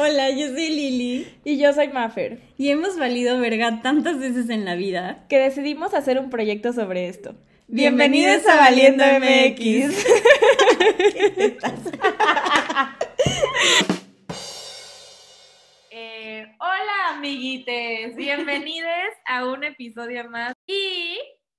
Hola, yo soy Lili. Y yo soy Maffer. Y hemos valido verga tantas veces en la vida que decidimos hacer un proyecto sobre esto. Bienvenidos, a Valiendo MX. Eh, hola, amiguites. Bienvenidos a un episodio más. Y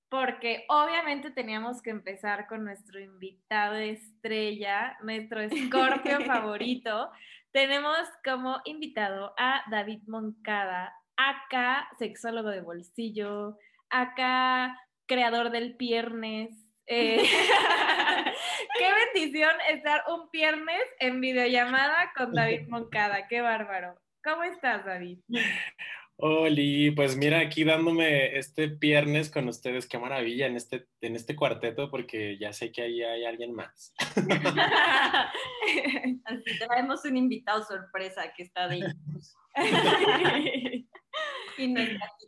porque obviamente teníamos que empezar con nuestro invitado estrella, nuestro escorpio favorito. Tenemos como invitado a David Moncada, acá sexólogo de bolsillo, acá creador del piernes. Eh, qué bendición estar un viernes en videollamada con David Moncada, qué bárbaro. ¿Cómo estás, David? Oli, pues mira, aquí dándome este viernes con ustedes, qué maravilla en este, en este cuarteto, porque ya sé que ahí hay alguien más. Así traemos un invitado sorpresa que está de y no es taco.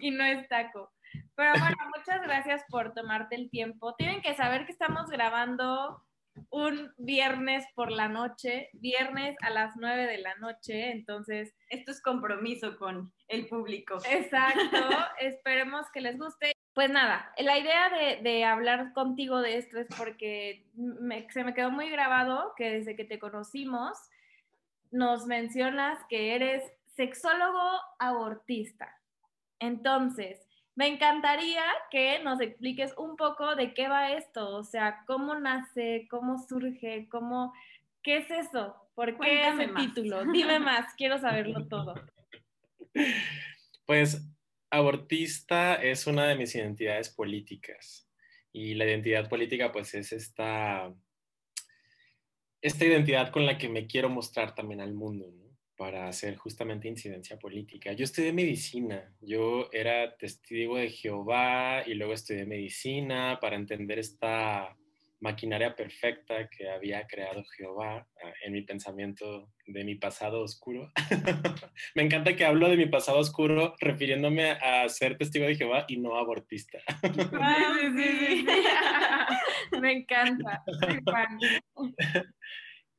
Y no es taco. Pero bueno, muchas gracias por tomarte el tiempo. Tienen que saber que estamos grabando un viernes por la noche, viernes a las 9 de la noche, entonces... Esto es compromiso con el público. Exacto, esperemos que les guste. Pues nada, la idea de, hablar contigo de esto es porque se me quedó muy grabado que desde que te conocimos nos mencionas que eres sexólogo abortista. Entonces, me encantaría que nos expliques un poco de qué va esto, o sea, cómo nace, cómo surge, cómo, ¿qué es eso? ¿Por qué ese título? Dime más, quiero saberlo todo. Pues abortista es una de mis identidades políticas y la identidad política pues es esta, esta identidad con la que me quiero mostrar también al mundo. ¿no? Para hacer justamente incidencia política. Yo estudié medicina, yo era testigo de Jehová y luego estudié medicina para entender esta maquinaria perfecta que había creado Jehová ah, en mi pensamiento de mi pasado oscuro. Me encanta que hablo de mi pasado oscuro refiriéndome a ser testigo de Jehová y no abortista. Me encanta.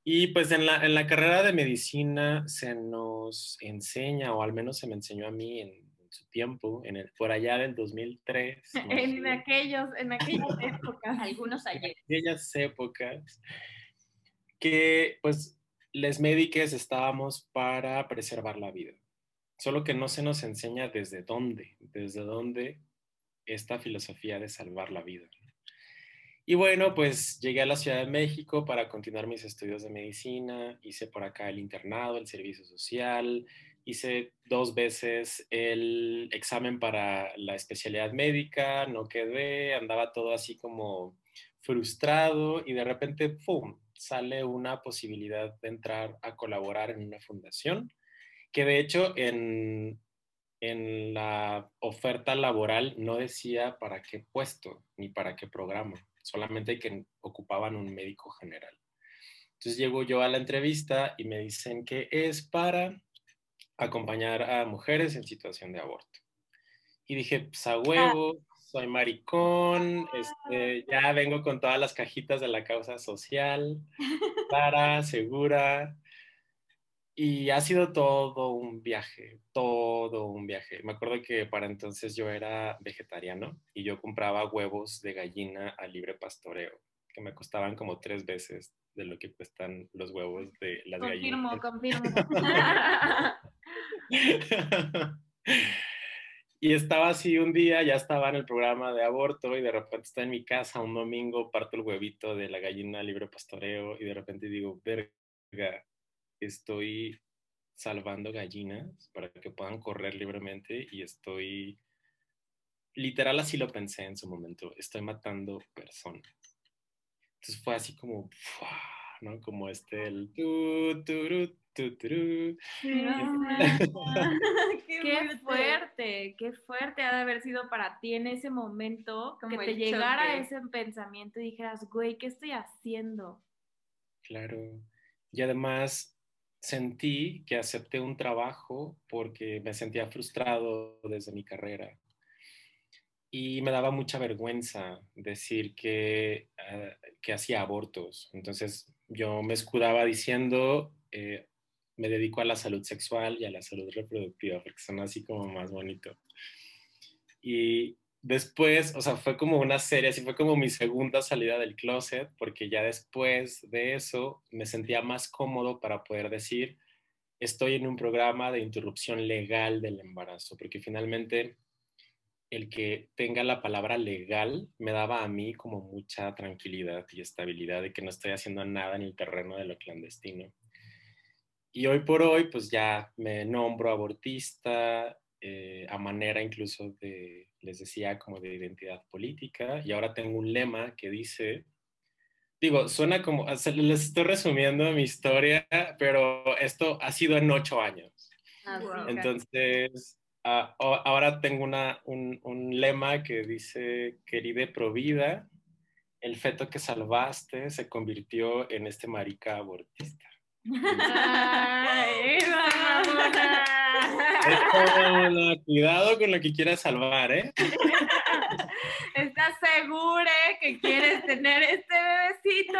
Y pues en la, en la, carrera de medicina se nos enseña, o al menos se me enseñó a mí en, su tiempo, en el, por allá del 2003. En, aquellos, en aquellas épocas. Algunos ayer. En aquellas épocas, que pues les médicos estábamos para preservar la vida. Solo que no se nos enseña desde dónde, desde dónde esta filosofía de salvar la vida. Y bueno, pues llegué a la Ciudad de México para continuar mis estudios de medicina, hice por acá el internado, el servicio social, hice dos veces el examen para la especialidad médica, no quedé, andaba todo así como frustrado y de repente, ¡pum!, sale una posibilidad de entrar a colaborar en una fundación, que de hecho en, en la oferta laboral no decía para qué puesto ni para qué programa solamente que ocupaban un médico general. Entonces llego yo a la entrevista y me dicen que es para acompañar a mujeres en situación de aborto. Y dije, pues a huevo, soy maricón, este, ya vengo con todas las cajitas de la causa social, para, segura. Y ha sido todo un viaje, todo un viaje. Me acuerdo que para entonces yo era vegetariano y yo compraba huevos de gallina a libre pastoreo, que me costaban como tres veces de lo que cuestan los huevos de las gallinas. Confirmo, confirmo. y estaba así un día, ya estaba en el programa de aborto y de repente está en mi casa un domingo, parto el huevito de la gallina libre pastoreo y de repente digo, verga, estoy salvando gallinas para que puedan correr libremente y estoy, literal así lo pensé en su momento, estoy matando personas. Entonces fue así como, ¿no? Como este, el... Tu, qué fuerte, qué fuerte ha de haber sido para ti en ese momento que te llegara ese pensamiento y dijeras, güey, ¿qué estoy haciendo? Claro. Y además sentí que acepté un trabajo porque me sentía frustrado desde mi carrera y me daba mucha vergüenza decir que, ah, que hacía abortos. Entonces yo me escudaba diciendo, eh, me dedico a la salud sexual y a la salud reproductiva, porque son así como más bonito. Y después, o sea, fue como una serie, así fue como mi segunda salida del closet, porque ya después de eso me sentía más cómodo para poder decir, estoy en un programa de interrupción legal del embarazo, porque finalmente el que tenga la palabra legal me daba a mí como mucha tranquilidad y estabilidad de que no estoy haciendo nada en el terreno de lo clandestino. Y hoy por hoy, pues ya me nombro abortista, eh, a manera incluso de, les decía, como de identidad política. Y ahora tengo un lema que dice, digo, suena como, les estoy resumiendo mi historia, pero esto ha sido en ocho años. Ah, Entonces, ah, ahora tengo una, un, un, lema que dice, querida provida, el feto que salvaste se convirtió en este marica abortista. Ay, Cuidado con lo que quieras salvar, ¿eh? ¿Estás segura que quieres tener este bebecito?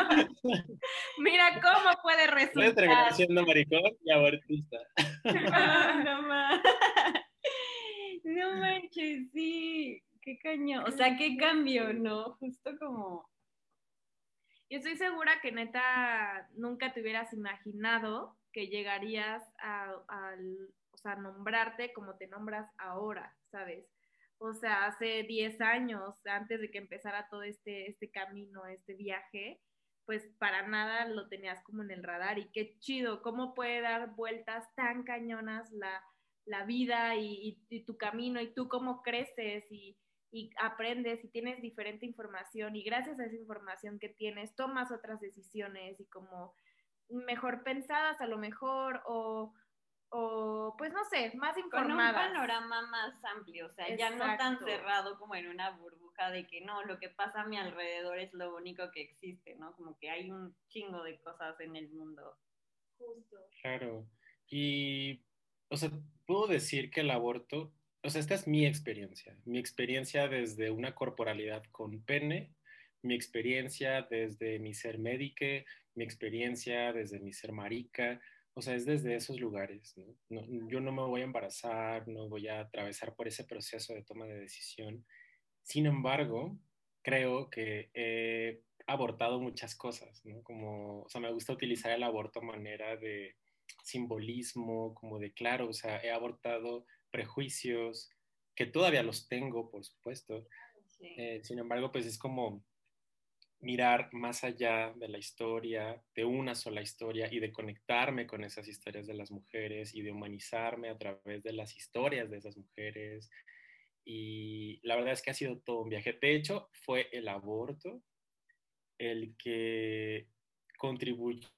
Mira cómo puede resultar. Siendo maricón y abortista. no, no, no manches, sí. Qué cañón. O sea, qué cambio, ¿no? Justo como yo estoy segura que neta nunca te hubieras imaginado que llegarías a, a, nombrarte como te nombras ahora, ¿sabes? O sea, hace 10 años, antes de que empezara todo este, este camino, este viaje, pues para nada lo tenías como en el radar. Y qué chido, cómo puede dar vueltas tan cañonas la, la vida y, y, tu camino y tú cómo creces y, y aprendes y tienes diferente información y gracias a esa información que tienes tomas otras decisiones y como mejor pensadas a lo mejor o, o pues no sé, más informadas. Con un panorama más amplio, o sea, ya no tan cerrado como en una burbuja de que no, lo que pasa a mi alrededor es lo único que existe, ¿no? Como que hay un chingo de cosas en el mundo. Justo. Claro. Y, o sea, puedo decir que el aborto o sea, esta es mi experiencia, mi experiencia desde una corporalidad con pene, mi experiencia desde mi ser médico, mi experiencia desde mi ser marica, o sea, es desde esos lugares. ¿no? yo no me voy a embarazar, no voy a atravesar por ese proceso de toma de decisión. Sin embargo, creo que he abortado muchas cosas, ¿no? Como, o sea, me gusta utilizar el aborto a manera de simbolismo, como de claro, o sea, he abortado prejuicios, que todavía los tengo, por supuesto. Eh, sin embargo, pues es como mirar más allá de la historia, de una sola historia y de conectarme con esas historias de las mujeres y de humanizarme a través de las historias de esas mujeres. Y la verdad es que ha sido todo un viaje. De hecho, fue el aborto el que contribuyó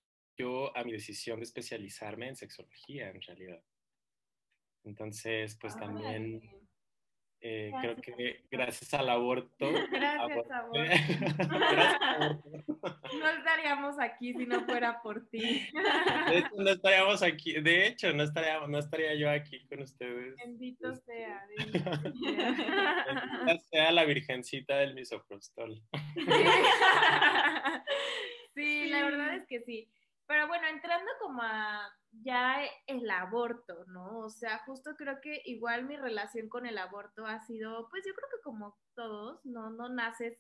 a mi decisión de especializarme en sexología, en realidad. Entonces, pues también eh, creo que gracias al aborto. Gracias, aborto. No estaríamos aquí si no fuera por ti. De hecho, no estaríamos aquí. De hecho, no estaría, no estaría yo aquí con ustedes. Bendito este, sea. Bendita sea la virgencita del misoprostol. Sí, la verdad es que sí. Pero bueno, entrando como a ya el aborto, ¿no? O sea, justo creo que igual mi relación con el aborto ha sido, pues yo creo que como todos, ¿no? No naces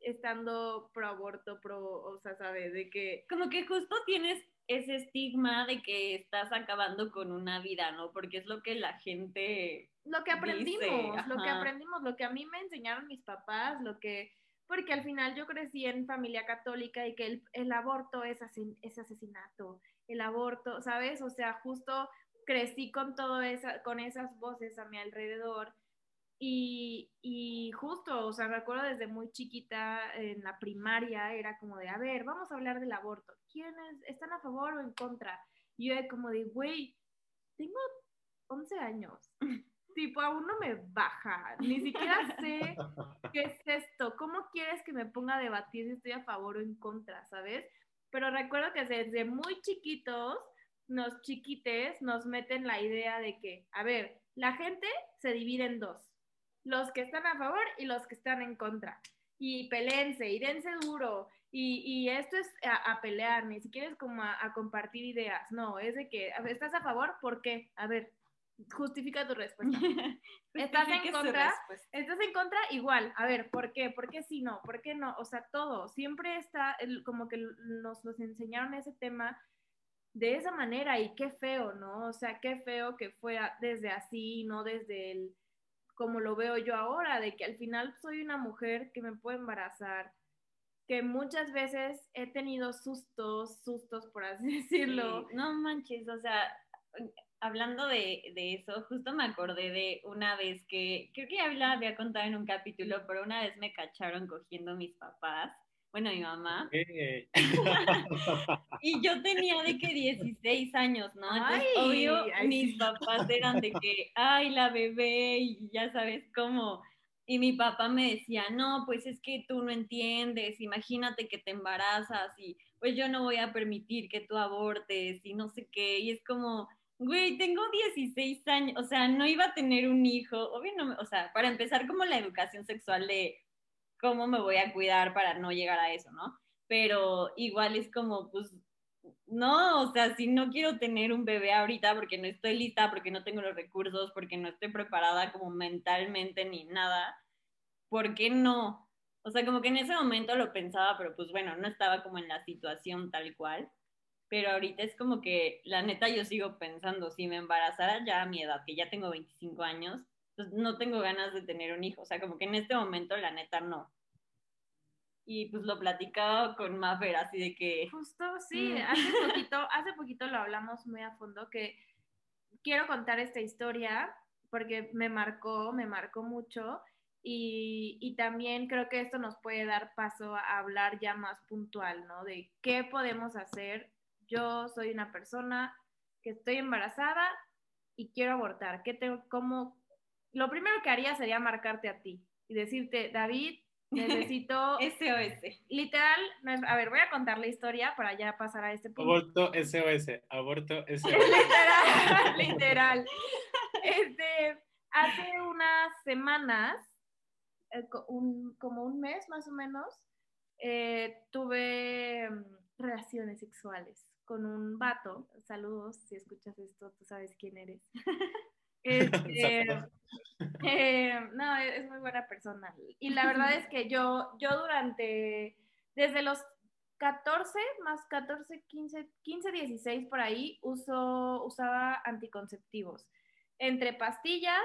estando pro aborto, pro, o sea, ¿sabes? De que... Como que justo tienes ese estigma de que estás acabando con una vida, ¿no? Porque es lo que la gente... Lo que aprendimos, lo que aprendimos, lo que a mí me enseñaron mis papás, lo que porque al final yo crecí en familia católica y que el, el aborto es, es asesinato, el aborto, ¿sabes? O sea, justo crecí con todo esa, con esas voces a mi alrededor y, y, justo, o sea, me acuerdo desde muy chiquita en la primaria, era como de, a ver, vamos a hablar del aborto, ¿quiénes están a favor o en contra? Y yo como de, güey, tengo 11 años, tipo, aún no me baja, ni siquiera sé qué es esto, ¿cómo quieres que me ponga a debatir si estoy a favor o en contra, ¿sabes? Pero recuerdo que desde muy chiquitos, los chiquites nos meten la idea de que, a ver, la gente se divide en dos, los que están a favor y los que están en contra. Y pelense, y dense duro, Y, esto es a, pelear, ni siquiera es como a, compartir ideas, no, es de que estás a favor, ¿por qué? A ver, justifica tu respuesta. ¿Estás en contra? ¿Estás en contra? Igual, a ver, ¿por qué? ¿Por qué sí no? ¿Por qué no? O sea, todo, siempre está, como que nos, nos enseñaron ese tema de esa manera y qué feo, ¿no? O sea, qué feo que fue desde así, no desde el, como lo veo yo ahora, de que al final soy una mujer que me puede embarazar, que muchas veces he tenido sustos, sustos por así decirlo. no manches, o sea, hablando de, de, eso, justo me acordé de una vez que, creo que ya la había contado en un capítulo, pero una vez me cacharon cogiendo mis papás, bueno, mi mamá. y yo tenía de que 16 años, ¿no? Entonces, obvio, mis papás eran de que, ay, la bebé, y ya sabes cómo y mi papá me decía, no, pues es que tú no entiendes, imagínate que te embarazas y pues yo no voy a permitir que tú abortes y no sé qué. Y es como, güey, tengo 16 años, o sea, no iba a tener un hijo, obvio no, o sea, para empezar como la educación sexual de cómo me voy a cuidar para no llegar a eso, ¿no? Pero igual es como, pues, no, o sea, si no quiero tener un bebé ahorita porque no estoy lista, porque no tengo los recursos, porque no estoy preparada como mentalmente ni nada, ¿por qué no? O sea, como que en ese momento lo pensaba, pero pues bueno, no estaba como en la situación tal cual. Pero ahorita es como que, la neta, yo sigo pensando, si me embarazara ya a mi edad, que ya tengo 25 años, pues no tengo ganas de tener un hijo. O sea, como que en este momento, la neta, no y pues lo platicaba con Maffer, así de que... Justo, sí, mm. hace poquito, hace poquito lo hablamos muy a fondo, que quiero contar esta historia porque me marcó, me marcó mucho y, y, también creo que esto nos puede dar paso a hablar ya más puntual, ¿no? De qué podemos hacer. Yo soy una persona que estoy embarazada y quiero abortar. ¿Qué tengo, cómo? Lo primero que haría sería marcarte a ti y decirte, David, Necesito. SOS. Literal, a ver, voy a contar la historia para ya pasar a este punto. Aborto SOS, aborto SOS. literal, literal. Este, hace unas semanas, eh, como un mes más o menos, eh, tuve mm, relaciones sexuales con un vato. Saludos, si escuchas esto, tú sabes quién eres. Este, eh, no, es muy buena persona. Y la verdad es que yo, yo durante, desde los 14, más 14, 15, 15, 16 por ahí, uso, usaba anticonceptivos. Entre pastillas,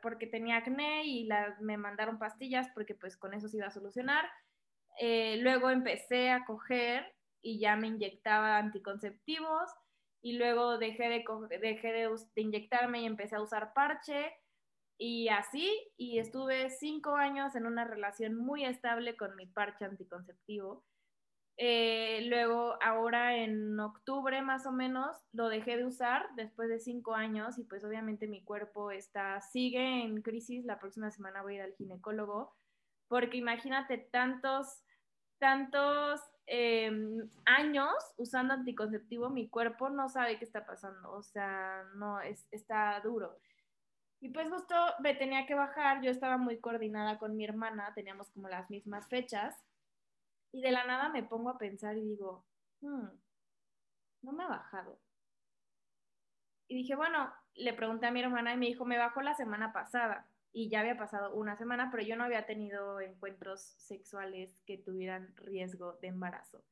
porque tenía acné y me mandaron pastillas porque pues con eso se iba a solucionar. Eh, luego empecé a coger y ya me inyectaba anticonceptivos y luego dejé de, dejé de, inyectarme y empecé a usar parche y así, y estuve cinco años en una relación muy estable con mi parche anticonceptivo. Eh, luego, ahora en octubre más o menos, lo dejé de usar después de cinco años y pues obviamente mi cuerpo está, sigue en crisis. La próxima semana voy a ir al ginecólogo porque imagínate tantos, tantos Em, años usando anticonceptivo, mi cuerpo no sabe qué está pasando, o sea, no, es, está duro. Y pues justo me tenía que bajar, yo estaba muy coordinada con mi hermana, teníamos como las mismas fechas, y de la nada me pongo a pensar y digo, hmm, no me ha bajado. Y dije, bueno, le pregunté a mi hermana y me dijo, me bajó la semana pasada y ya había pasado una semana, pero yo no había tenido encuentros sexuales que tuvieran riesgo de embarazo.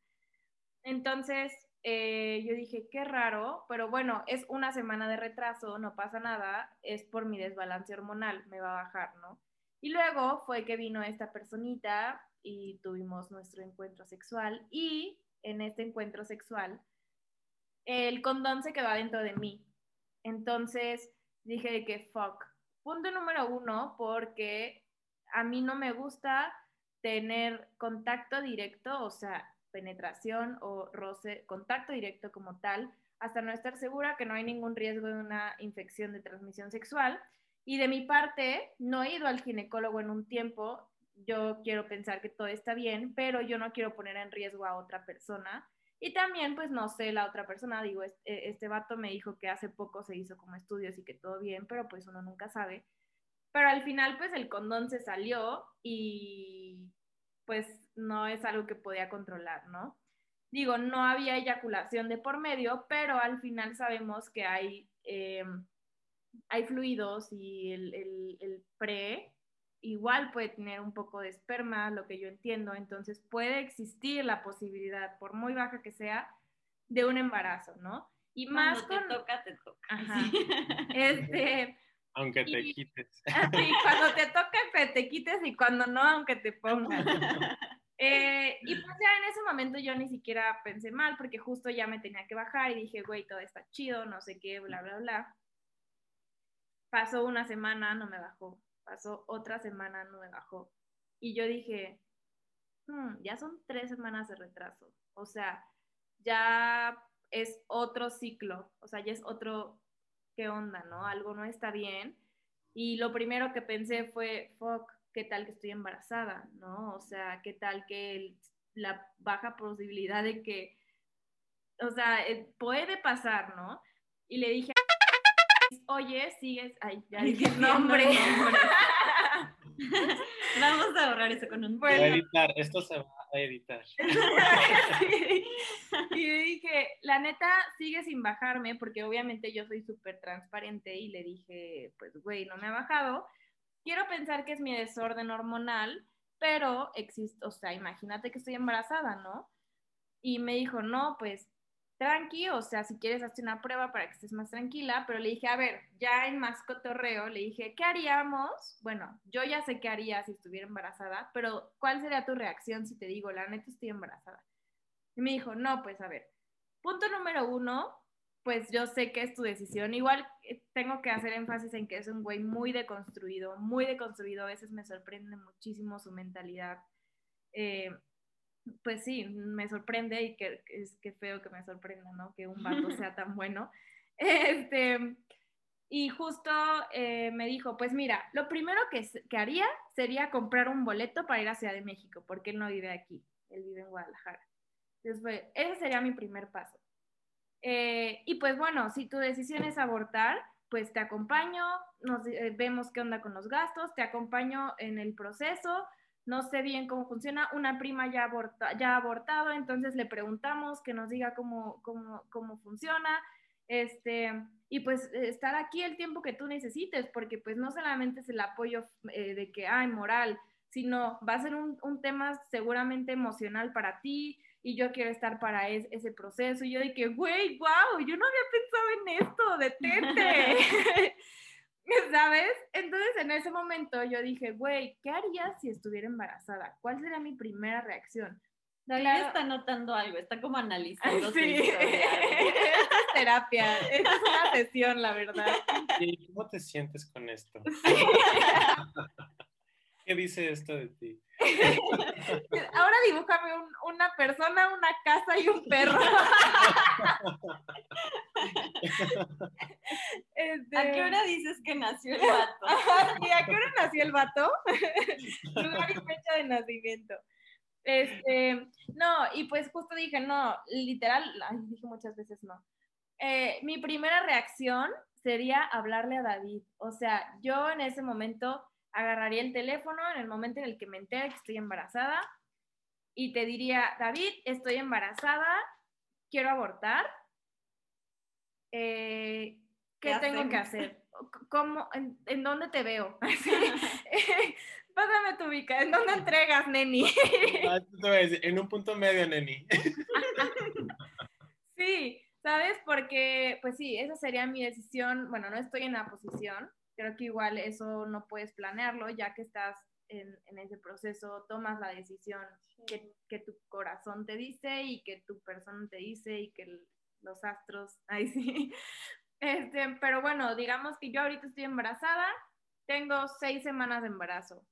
Entonces, eh, yo dije, qué raro, pero bueno, es una semana de retraso, no pasa nada, es por mi desbalance hormonal, me va a bajar, ¿no? Y luego fue que vino esta personita y tuvimos nuestro encuentro sexual y en este encuentro sexual el condón se quedó adentro de mí. Entonces dije que fuck, Punto número uno, porque a mí no me gusta tener contacto directo, o sea, penetración o roce, contacto directo como tal, hasta no estar segura que no hay ningún riesgo de una infección de transmisión sexual. Y de mi parte, no he ido al ginecólogo en un tiempo, yo quiero pensar que todo está bien, pero yo no quiero poner en riesgo a otra persona. Y también, pues no sé, la otra persona, digo, este, este vato me dijo que hace poco se hizo como estudios y que todo bien, pero pues uno nunca sabe. Pero al final, pues el condón se salió y pues no es algo que podía controlar, ¿no? Digo, no había eyaculación de por medio, pero al final sabemos que hay, eh, hay fluidos y el, el pre igual puede tener un poco de esperma, lo que yo entiendo, entonces puede existir la posibilidad, por muy baja que sea, de un embarazo, ¿no? Y más cuando te toca, te toca. Ajá. Este, aunque te quites. Y cuando te toca, te quites y cuando no, aunque te pongas. Eh, y pues ya en ese momento yo ni siquiera pensé mal porque justo ya me tenía que bajar y dije, güey, todo está chido, no sé qué, bla, bla, bla. Pasó una semana, no me bajó. Pasó otra semana, no me bajó. Y yo dije, hmm, ya son tres semanas de retraso. O sea, ya es otro ciclo, o sea, ya es otro, ¿qué onda, no? Algo no está bien. Y lo primero que pensé fue, fuck, ¿qué tal que estoy embarazada, no? O sea, ¿qué tal que la baja posibilidad de que, o sea, eh, puede pasar, ¿no? Y le dije, oye, sigues, ay, ya dije el nombre. Vamos a ahorrar eso con un... Bueno. editar, esto se va a editar. y le dije, la neta, sigue sin bajarme, porque obviamente yo soy súper transparente y le dije, pues, güey, no me ha bajado. Quiero pensar que es mi desorden hormonal, pero existe, o sea, imagínate que estoy embarazada, ¿no? Y me dijo, no, pues tranqui, o sea, si quieres hacer una prueba para que estés más tranquila, pero le dije, a ver, ya en más cotorreo, le dije, ¿qué haríamos? Bueno, yo ya sé qué haría si estuviera embarazada, pero ¿cuál sería tu reacción si te digo, la neta estoy embarazada? Y me dijo, no, pues a ver, punto número uno, pues yo sé que es tu decisión. Igual eh, tengo que hacer énfasis en que es un güey muy deconstruido, muy deconstruido, a veces me sorprende muchísimo su mentalidad. Eh, pues sí, me sorprende y que es que feo que me sorprenda, ¿no? Que un vato sea tan bueno. Este, y justo eh, me dijo, pues mira, lo primero que, que, haría sería comprar un boleto para ir a Ciudad de México, porque él no vive aquí, él vive en Guadalajara. Entonces, ese sería mi primer paso. Eh, y pues bueno, si tu decisión es abortar, pues te acompaño, nos eh, vemos qué onda con los gastos, te acompaño en el proceso, no sé bien cómo funciona, una prima ya, aborta, ya ha abortado, entonces le preguntamos que nos diga cómo, cómo, cómo funciona, este, y pues estar aquí el tiempo que tú necesites, porque pues no solamente es el apoyo eh, de que, hay moral, sino va a ser un, un, tema seguramente emocional para ti, y yo quiero estar para ese proceso, y yo de que, güey, wow, yo no había pensado en esto, detente. ¿Sabes? Entonces en ese momento yo dije, güey, ¿qué haría si estuviera embarazada? ¿Cuál sería mi primera reacción? David está notando algo, está como analizando. Sí, es terapia, es una sesión, la verdad. ¿Y cómo te sientes con esto? ¿Qué dice esto de ti? Ahora dibújame una persona, una casa y un perro. Este, ¿A qué hora dices que nació el vato? ¿a qué hora nació el vato? Lugar y fecha de nacimiento. Este, no, y pues justo dije, no, literal, dije muchas veces no. Eh, mi primera reacción sería hablarle a David. O sea, yo en ese momento agarraría el teléfono en el momento en el que me entere que estoy embarazada y te diría, David, estoy embarazada, quiero abortar. Eh, ¿Qué, tengo que hacer? ¿Cómo, en, dónde te veo? Pásame tu ubica, ¿en dónde entregas, neni? Ah, en un punto medio, neni. sí, ¿sabes? Porque, pues sí, esa sería mi decisión. Bueno, no estoy en la posición, creo que igual eso no puedes planearlo, ya que estás en, ese proceso, tomas la decisión que, tu corazón te dice y que tu persona te dice y que los astros, ay sí. Este, pero bueno, digamos que yo ahorita estoy embarazada, tengo seis semanas de embarazo.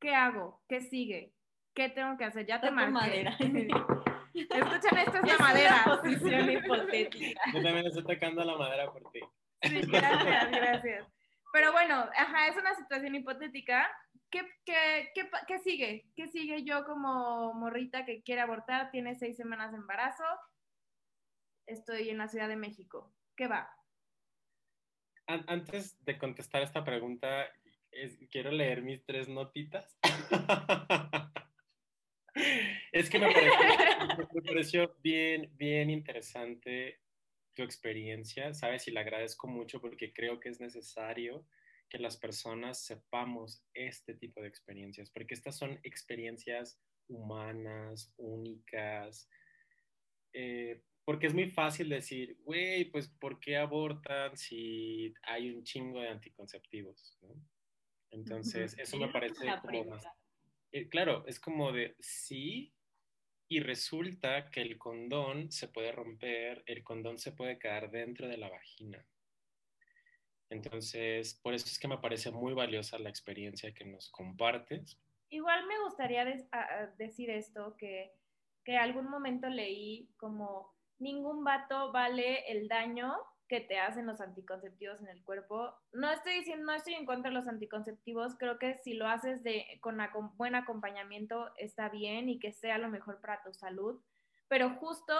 ¿Qué hago? ¿Qué sigue? ¿Qué tengo que hacer? Ya te marqué. madera. Escuchan, esta es, la madera. Una posición hipotética. Yo también estoy tocando la madera por ti. Sí, gracias, gracias. Pero bueno, ajá, es una situación hipotética. ¿Qué, qué, qué, qué sigue? ¿Qué sigue yo como morrita que quiere abortar? Tiene seis semanas de embarazo. Estoy en la Ciudad de México. ¿Qué va? Antes de contestar esta pregunta, quiero leer mis tres notitas. Es que me pareció, bien, bien interesante tu experiencia, ¿sabes? Y le agradezco mucho porque creo que es necesario que las personas sepamos este tipo de experiencias, porque estas son experiencias humanas, únicas, eh, porque es muy fácil decir, güey, pues ¿por qué abortan si hay un chingo de anticonceptivos? Entonces, eso me parece como más... Eh, claro, es como de sí, y resulta que el condón se puede romper, el condón se puede quedar dentro de la vagina. Entonces, por eso es que me parece muy valiosa la experiencia que nos compartes. Igual me gustaría decir esto, que, que algún momento leí como ningún vato vale el daño que te hacen los anticonceptivos en el cuerpo. No estoy diciendo, no estoy en contra de los anticonceptivos, creo que si lo haces de, con buen acompañamiento está bien y que sea lo mejor para tu salud, pero justo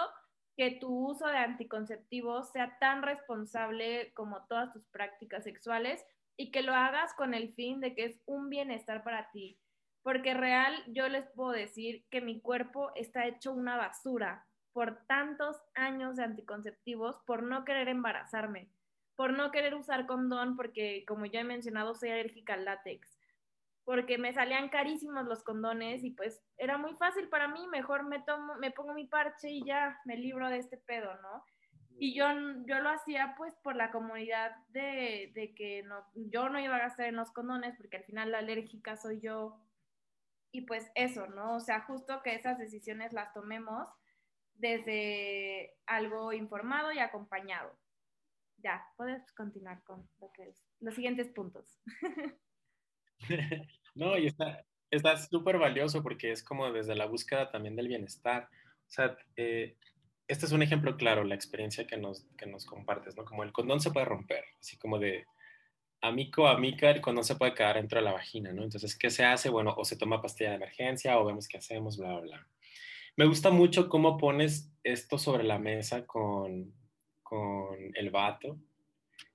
que tu uso de anticonceptivos sea tan responsable como todas tus prácticas sexuales y que lo hagas con el fin de que es un bienestar para ti. Porque real, yo les puedo decir que mi cuerpo está hecho una basura por tantos años de anticonceptivos, por no querer embarazarme, por no querer usar condón, porque como ya he mencionado, soy alérgica al látex, porque me salían carísimos los condones y pues era muy fácil para mí, mejor me, tomo, me pongo mi parche y ya me libro de este pedo, ¿no? Y yo, yo lo hacía pues por la comunidad de, de que no, yo no iba a gastar en los condones porque al final la alérgica soy yo. Y pues eso, ¿no? O sea, justo que esas decisiones las tomemos desde algo informado y acompañado. Ya, puedes continuar con lo que es, los siguientes puntos. no, y está súper valioso porque es como desde la búsqueda también del bienestar. O sea, eh, este es un ejemplo claro, la experiencia que nos, que nos compartes, ¿no? Como el condón se puede romper, así como de amico, amica, el condón se puede quedar dentro de la vagina, ¿no? Entonces, ¿qué se hace? Bueno, o se toma pastilla de emergencia o vemos qué hacemos, bla, bla, bla. Me gusta mucho cómo pones esto sobre la mesa con, con el vato,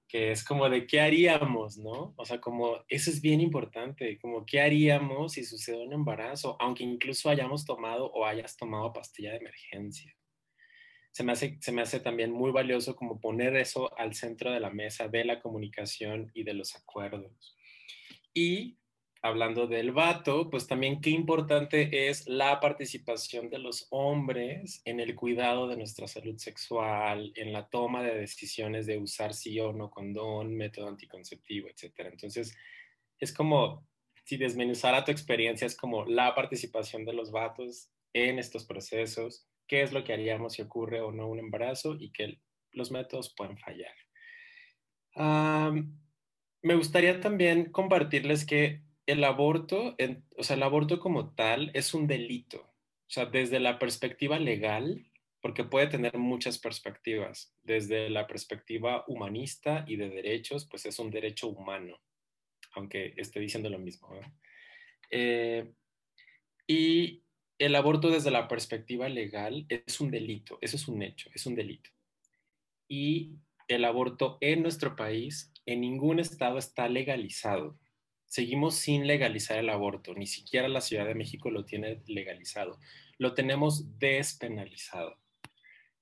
que es como de qué haríamos, ¿no? O sea, como eso es bien importante, como qué haríamos si sucede un embarazo, aunque incluso hayamos tomado o hayas tomado pastilla de emergencia. Se me, hace, se me hace también muy valioso como poner eso al centro de la mesa de la comunicación y de los acuerdos. Y hablando del vato, pues también qué importante es la participación de los hombres en el cuidado de nuestra salud sexual, en la toma de decisiones de usar sí o no condón, método anticonceptivo, etc. Entonces, es como, si desmenuzara tu experiencia, es como la participación de los vatos en estos procesos, qué es lo que haríamos si ocurre o no un embarazo y que los métodos pueden fallar. me gustaría también compartirles que el aborto, o sea, el aborto como tal es un delito. O sea, desde la perspectiva legal, porque puede tener muchas perspectivas. Desde la perspectiva humanista y de derechos, pues es un derecho humano, aunque esté diciendo lo mismo. Eh, y el aborto desde la perspectiva legal es un delito, eso es un hecho, es un delito. Y el aborto en nuestro país, en ningún estado está legalizado seguimos sin legalizar el aborto, ni siquiera la Ciudad de México lo tiene legalizado, lo tenemos despenalizado.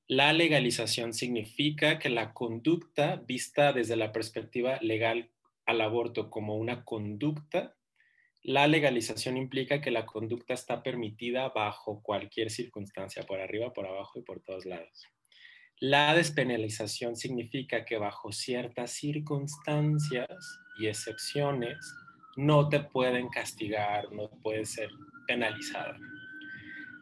La legalización significa que la conducta vista desde la perspectiva legal al aborto como una conducta, la legalización implica que la conducta está permitida bajo cualquier circunstancia, por arriba, por abajo y por todos lados. La despenalización significa que bajo ciertas circunstancias y excepciones, no te pueden castigar, no puedes ser penalizada.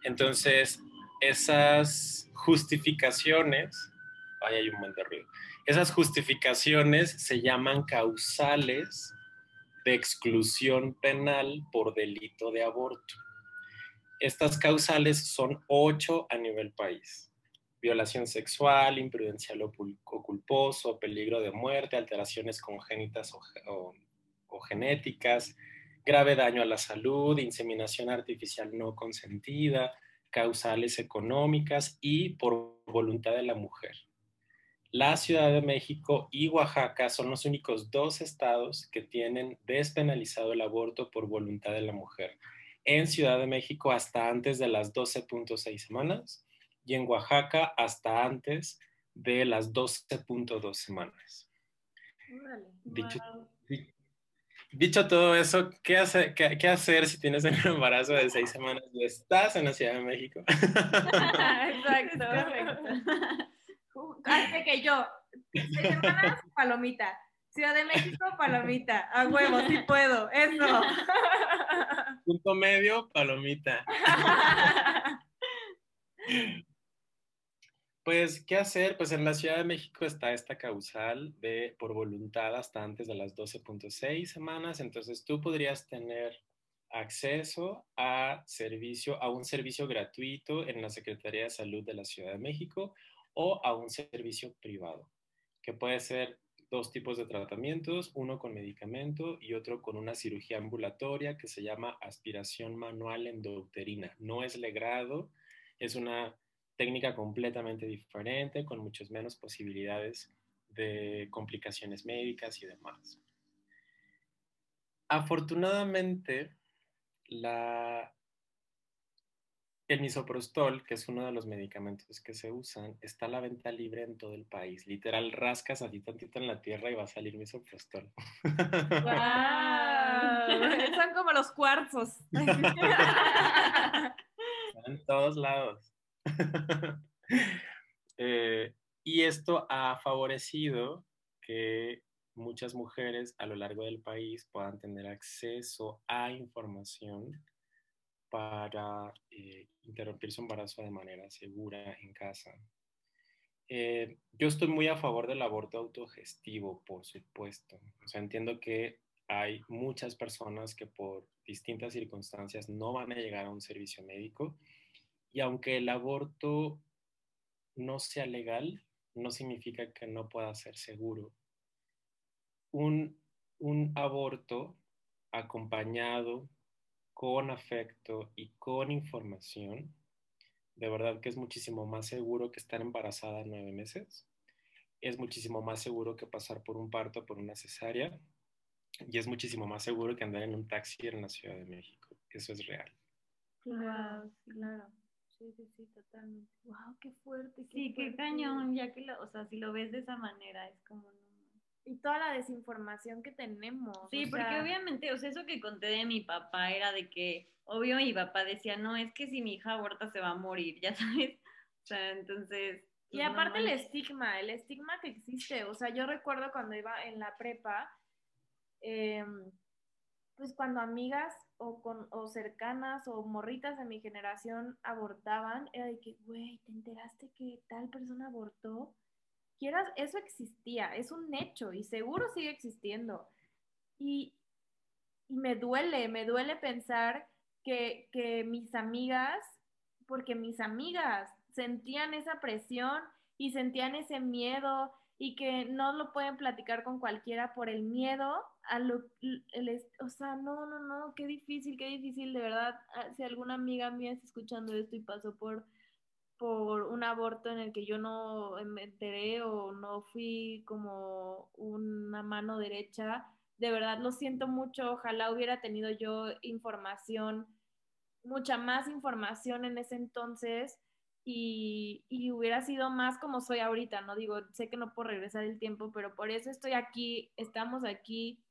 Entonces, esas justificaciones, vaya, hay un buen de ruido, esas justificaciones se llaman causales de exclusión penal por delito de aborto. Estas causales son ocho a nivel país. Violación sexual, imprudencial o culposo, peligro de muerte, alteraciones congénitas o genéticas, grave daño a la salud, inseminación artificial no consentida, causales económicas y por voluntad de la mujer. La Ciudad de México y Oaxaca son los únicos dos estados que tienen despenalizado el aborto por voluntad de la mujer. en Ciudad de México hasta antes de las 12.6 semanas y en Oaxaca hasta antes de las 12.2 semanas. Dicho, dicho, todo eso, ¿qué, hace, qué, hacer si tienes un embarazo de seis semanas y estás en la Ciudad de México? Exacto. Hace que yo, seis semanas, palomita. Ciudad de México, palomita. A huevo, sí puedo. Eso. Punto medio, palomita. Pues, ¿qué hacer? Pues en la Ciudad de México está esta causal de por voluntad hasta antes de las 12.6 semanas, entonces tú podrías tener acceso a servicio, a un servicio gratuito en la Secretaría de Salud de la Ciudad de México o a un servicio privado, que puede ser dos tipos de tratamientos, uno con medicamento y otro con una cirugía ambulatoria que se llama aspiración manual endouterina. No es legrado, es una técnica completamente diferente, con muchas menos posibilidades de complicaciones médicas y demás. Afortunadamente, la el misoprostol, que es uno de los medicamentos que se usan, está a la venta libre en todo el país. Literal, rascas así tantito en la tierra y va a salir misoprostol. Son como los cuarzos. en todos lados. Eh, y esto ha favorecido que muchas mujeres a lo largo del país puedan tener acceso a información para eh, interrumpir su embarazo de manera segura en casa. Eh, yo estoy muy a favor del aborto autogestivo, por supuesto. O sea, entiendo que hay muchas personas que por distintas circunstancias no van a llegar a un servicio médico y aunque el aborto no sea legal, no significa que no pueda ser seguro. Un, un aborto acompañado con afecto y con información, de verdad que es muchísimo más seguro que estar embarazada nueve meses. Es muchísimo más seguro que pasar por un parto, por una cesárea. Y es muchísimo más seguro que andar en un taxi en la Ciudad de México. Eso es real. Claro, claro. Sí, sí, sí, totalmente. Wow, qué fuerte. sí, qué cañón, ya que lo, o sea, si lo ves de esa manera, es como y toda la desinformación que tenemos. Sí, porque obviamente, o sea, eso que conté de mi papá era de que, obvio, mi papá decía, no, es que si mi hija aborta se va a morir, ya sabes. O sea, entonces... Y pues, aparte el estigma, el estigma que existe. O sea, yo recuerdo cuando iba en la prepa, em, pues cuando amigas o, con, o cercanas o morritas de mi generación abortaban, era de que, güey, ¿te enteraste que tal persona abortó? quieras, eso existía, es un hecho y seguro sigue existiendo. Y, me duele, me duele pensar que, que mis amigas, porque mis amigas sentían esa presión y sentían ese miedo y que no lo pueden platicar con cualquiera por el miedo a lo, o sea, no, no, no, qué difícil, qué difícil, de verdad, ah, si alguna amiga mía está escuchando esto y pasó por por un aborto en el que yo no me enteré o no fui como una mano derecha. De verdad lo siento mucho, ojalá hubiera tenido yo información, mucha más información en ese entonces y, y, hubiera sido más como soy ahorita, ¿no? Digo, sé que no puedo regresar el tiempo, pero por eso estoy aquí, estamos aquí,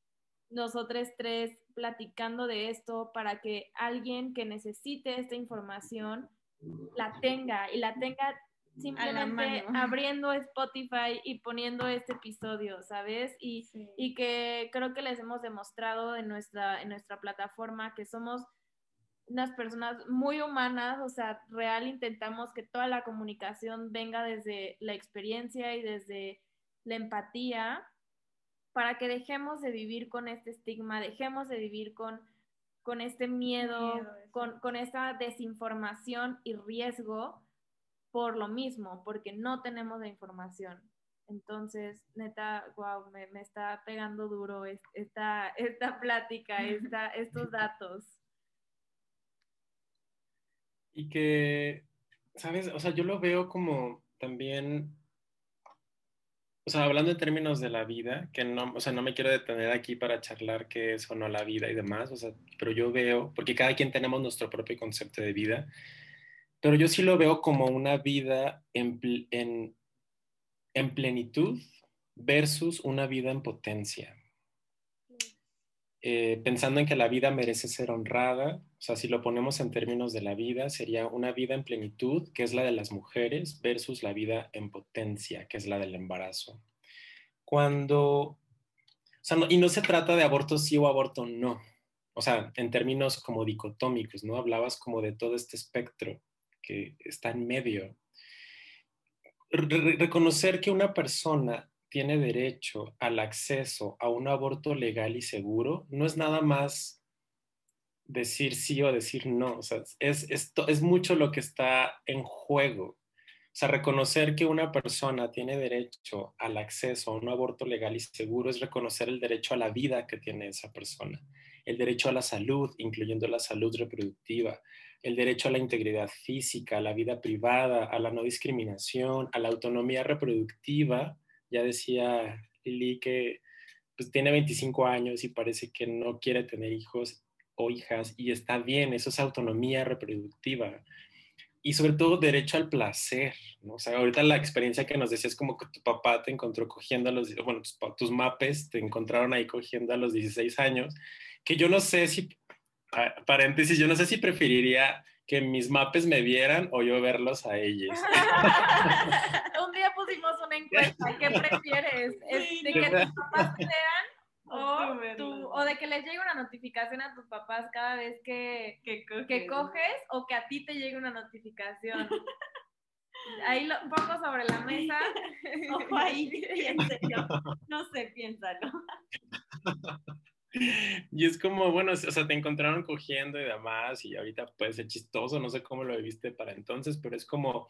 nosotros tres platicando de esto para que alguien que necesite esta información la tenga y la tenga simplemente abriendo Spotify y poniendo este episodio, ¿sabes? Y, y, que creo que les hemos demostrado en nuestra, en nuestra plataforma que somos unas personas muy humanas, o sea, real intentamos que toda la comunicación venga desde la experiencia y desde la empatía para que dejemos de vivir con este estigma, dejemos de vivir con con este miedo, con, con esta desinformación y riesgo por lo mismo, porque no tenemos la información. Entonces, neta, wow, me, me está pegando duro esta, esta plática, esta, estos datos. Y que, ¿sabes? O sea, yo lo veo como también o sea, hablando en términos de la vida, que no, o sea, no me quiero detener aquí para charlar qué es o no la vida y demás, o sea, pero yo veo, porque cada quien tenemos nuestro propio concepto de vida, pero yo sí lo veo como una vida en, en, en plenitud versus una vida en potencia. Eh, pensando en que la vida merece ser honrada, sea, si lo ponemos en términos de la vida, sería una vida en plenitud, que es la de las mujeres, versus la vida en potencia, que es la del embarazo. Cuando, o sea, y no se trata de aborto sí o aborto no, o sea, en términos como dicotómicos, ¿no? Hablabas como de todo este espectro que está en medio. reconocer que una persona tiene derecho al acceso a un aborto legal y seguro, no es nada más decir sí o decir no. O sea, es, es mucho lo que está en juego. O sea, reconocer que una persona tiene derecho al acceso a un aborto legal y seguro es reconocer el derecho a la vida que tiene esa persona, el derecho a la salud, incluyendo la salud reproductiva, el derecho a la integridad física, a la vida privada, a la no discriminación, a la autonomía reproductiva ya decía Lili que pues, tiene 25 años y parece que no quiere tener hijos o hijas y está bien, eso es autonomía reproductiva. Y sobre todo derecho al placer, ¿no? O sea, ahorita la experiencia que nos decías como que tu papá te encontró cogiendo a los, bueno, tus, tus mapes te encontraron ahí cogiendo a los 16 años, que yo no sé si, paréntesis, yo no sé si preferiría que mis mapes me vieran o yo verlos a ellos. Un día pusimos una encuesta, ¿qué prefieres? ¿De que tus papás te vean o, o, de que les llegue una notificación a tus papás cada vez que, que, coges. o que a ti te llegue una notificación? Ahí lo pongo sobre la mesa. Ojo ahí, piénselo. No sé, piénsalo. Y es como, bueno, o sea, te encontraron cogiendo y demás, y ahorita puede ser chistoso, no sé cómo lo viste para entonces, pero es como, o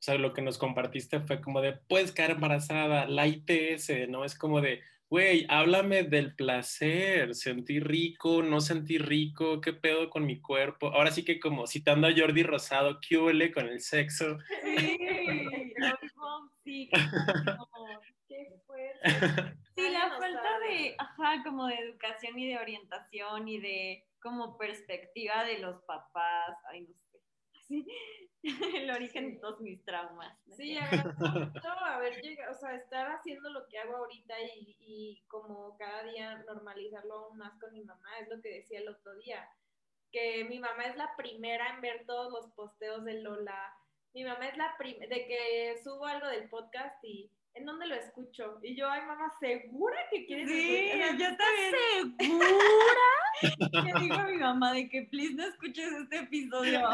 sea, lo que nos compartiste fue como de, puedes caer embarazada, la ITS, ¿no? Es como de, güey, háblame del placer, sentir rico, no sentir rico, qué pedo con mi cuerpo. Ahora sí que como citando a Jordi Rosado, ¿qué huele con el sexo? Sí, sí, qué fuerte. Sí, la falta de, ajá, como de educación y de orientación y de como perspectiva de los papás, ay, no sé, así, el origen de todos mis traumas. Sí, a ver, a ver, o sea, estar haciendo lo que hago ahorita y, y como cada día normalizarlo aún más con mi mamá, es lo que decía el otro día, que mi mamá es la primera en ver todos los posteos de Lola, mi mamá es la primera, de que subo algo del podcast y ¿en dónde lo escucho? Y yo, ay, mamá, ¿segura que quieres sí, yo también. ¿Segura? Le digo a mi mamá de que, please, no escuches este episodio. o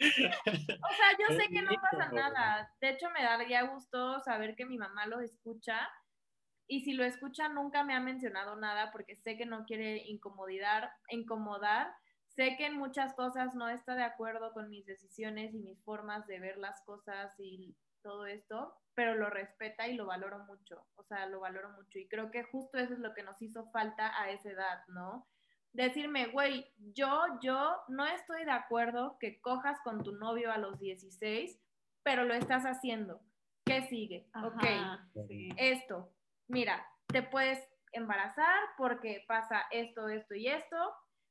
sea, yo sé que no pasa nada. De hecho, me daría gusto saber que mi mamá lo escucha. Y si lo escucha, nunca me ha mencionado nada porque sé que no quiere incomodar, incomodar. Sé que en muchas cosas no está de acuerdo con mis decisiones y mis formas de ver las cosas y todo esto, pero lo respeta y lo valoro mucho, o sea, lo valoro mucho y creo que justo eso es lo que nos hizo falta a esa edad, ¿no? Decirme, güey, yo, yo no estoy de acuerdo que cojas con tu novio a los 16, pero lo estás haciendo. ¿Qué sigue? ok, esto, mira, te puedes embarazar porque pasa esto, esto y esto.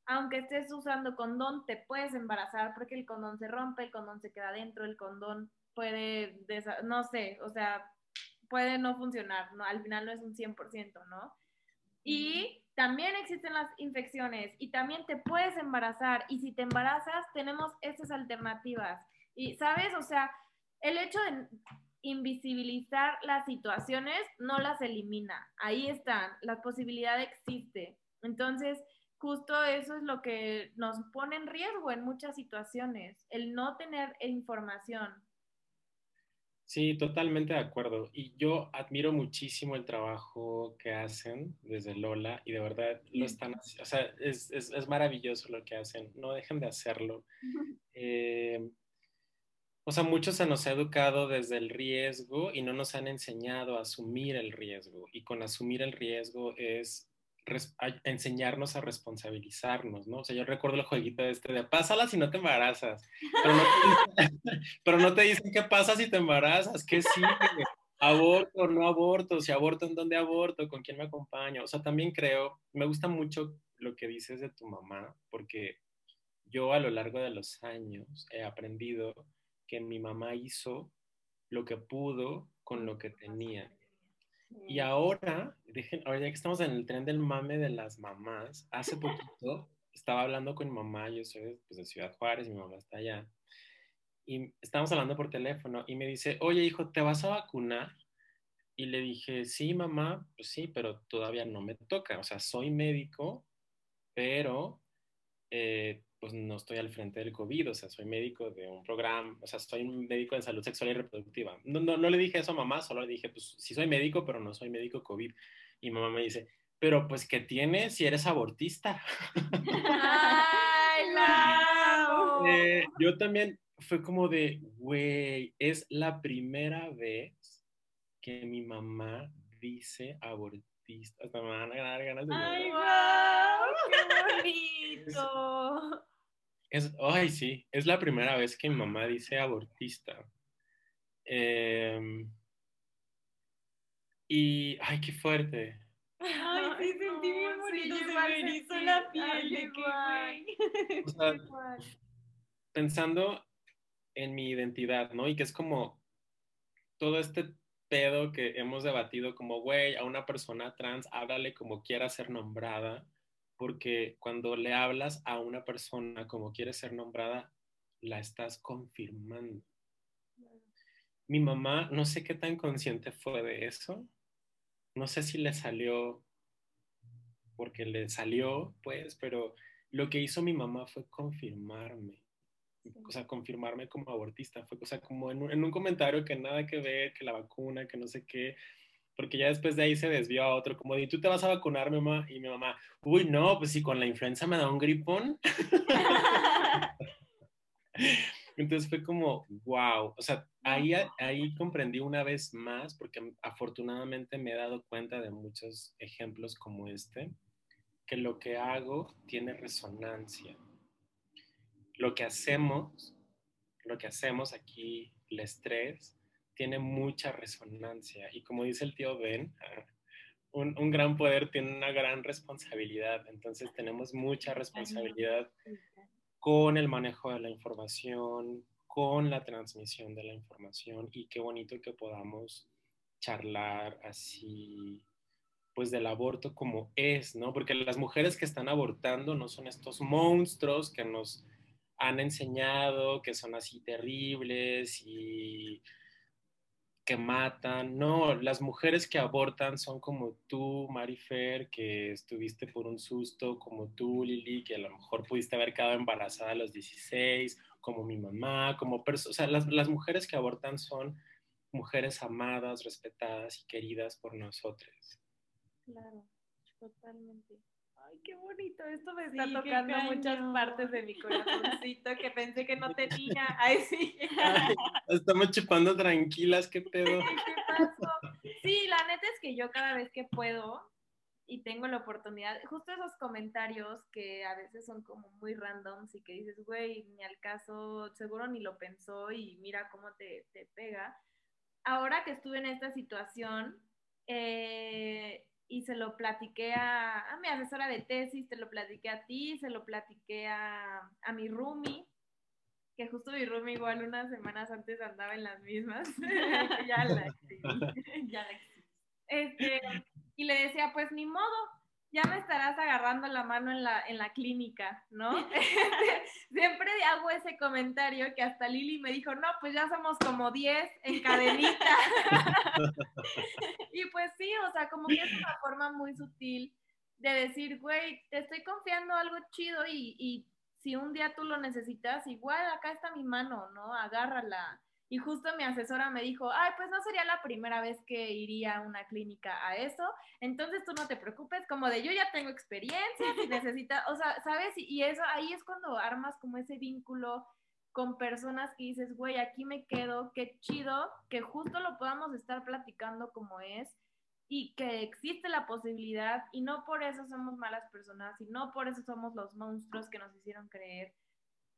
Aunque estés usando condón, te puedes embarazar porque el condón se rompe, el condón se queda dentro, el condón puede, no sé, o sea, puede no funcionar, ¿no? Al final no es un 100%, ¿no? Y también existen las infecciones y también te puedes embarazar y si te embarazas tenemos estas alternativas. Y, ¿sabes? O sea, el hecho de invisibilizar las situaciones no las elimina. Ahí están, la posibilidad existe. Entonces, justo eso es lo que nos pone en riesgo en muchas situaciones, el no tener información. Sí, totalmente de acuerdo. Y yo admiro muchísimo el trabajo que hacen desde Lola y de verdad lo están haciendo. O sea, es, es, es, maravilloso lo que hacen. No dejen de hacerlo. Eh, o sea, mucho se nos ha educado desde el riesgo y no nos han enseñado a asumir el riesgo. Y con asumir el riesgo es enseñarnos a responsabilizarnos, ¿no? O sea, yo recuerdo el jueguito este de pásala si no te embarazas, pero no te, dicen, qué pasa si te embarazas, qué sigue. aborto, no aborto, si aborto, ¿en dónde aborto? ¿Con quién me acompaño? O sea, también creo, me gusta mucho lo que dices de tu mamá, porque yo a lo largo de los años he aprendido que mi mamá hizo lo que pudo con lo que tenía. Y ahora, dejen, ahora ya que estamos en el tren del mame de las mamás, hace poquito estaba hablando con mi mamá, yo soy pues, de Ciudad Juárez, mi mamá está allá, y estábamos hablando por teléfono y me dice, oye hijo, ¿te vas a vacunar? Y le dije, sí, mamá, pues sí, pero todavía no me toca, o sea, soy médico, pero eh, pues no estoy al frente del COVID, o sea, soy médico de un programa, o sea, soy médico de salud sexual y reproductiva. No, no, no le dije eso a mamá, solo le dije, pues sí soy médico, pero no soy médico COVID. Y mamá me dice, pero pues ¿qué tienes si eres abortista? ¡Ay, la eh, yo también fue como de, güey, es la primera vez que mi mamá dice abortista. Hasta me van a ganar ganas de ¡Ay, wow! ¡Qué bonito! Es, ay, sí, es la primera vez que mi mamá dice abortista. Em, y, ay, qué fuerte. Ay, sí, sentí bien bonito, se me hizo la piel de que, o sea, pensando en mi identidad, ¿no? Y que es como todo este pedo que hemos debatido como, güey, a una persona trans, háblale como quiera ser nombrada porque cuando le hablas a una persona como quiere ser nombrada, la estás confirmando. Mi mamá, no sé qué tan consciente fue de eso. No sé si le salió porque le salió, pues, pero lo que hizo mi mamá fue confirmarme. O sea, confirmarme como abortista. Fue, o sea, como en un, en un comentario que nada que ver, que la vacuna, que no sé qué porque ya después de ahí se desvió a otro, como, ¿y tú te vas a vacunar, mi mamá? Y mi mamá, uy, no, pues si con la influenza me da un gripón. Entonces fue como, wow, o sea, ahí, ahí comprendí una vez más, porque afortunadamente me he dado cuenta de muchos ejemplos como este, que lo que hago tiene resonancia. Lo que hacemos, lo que hacemos aquí, el estrés, tiene mucha resonancia. Y como dice el tío Ben, un, un, gran poder tiene una gran responsabilidad. Entonces tenemos mucha responsabilidad con el manejo de la información, con la transmisión de la información y qué bonito que podamos charlar así pues del aborto como es, ¿no? Porque las mujeres que están abortando no son estos monstruos que nos han enseñado que son así terribles y que matan, no, las mujeres que abortan son como tú, Marifer, que estuviste por un susto, como tú, Lili, que a lo mejor pudiste haber quedado embarazada a los 16, como mi mamá, como o sea, las, las mujeres que abortan son mujeres amadas, respetadas y queridas por nosotros. Claro, totalmente. Ay, qué bonito. Esto me está tocando muchas partes de mi corazoncito que pensé que no tenía. Ay, sí. estamos chupando tranquilas, qué pedo. ¿Qué pasó? Sí, la neta es que yo cada vez que puedo y tengo la oportunidad, justo esos comentarios que a veces son como muy randoms y que dices, güey, ni al caso, seguro ni lo pensó y mira cómo te, te pega. Ahora que estuve en esta situación, eh, y se lo platiqué a, mi asesora de tesis, te lo platiqué a ti, se lo platiqué a, a mi roomie, que justo mi roomie igual unas semanas antes andaba en las mismas, ya la, ya la este, y le decía, pues ni modo, ya me estarás agarrando la mano en la, en la clínica, ¿no? Siempre hago ese comentario que hasta Lili me dijo, no, pues ya somos como 10 en cadenita. y pues sí, o sea, como que es una forma muy sutil de decir, güey, te estoy confiando algo chido y, y si un día tú lo necesitas, igual acá está mi mano, ¿no? Agárrala. Y justo mi asesora me dijo, ay, pues no sería la primera vez que iría a una clínica a eso, entonces tú no te preocupes, como de yo ya tengo experiencia, si necesitas, o sea, ¿sabes? Y eso ahí es cuando armas como ese vínculo con personas que dices, güey, aquí me quedo, qué chido, que justo lo podamos estar platicando como es y que existe la posibilidad y no por eso somos malas personas y no por eso somos los monstruos que nos hicieron creer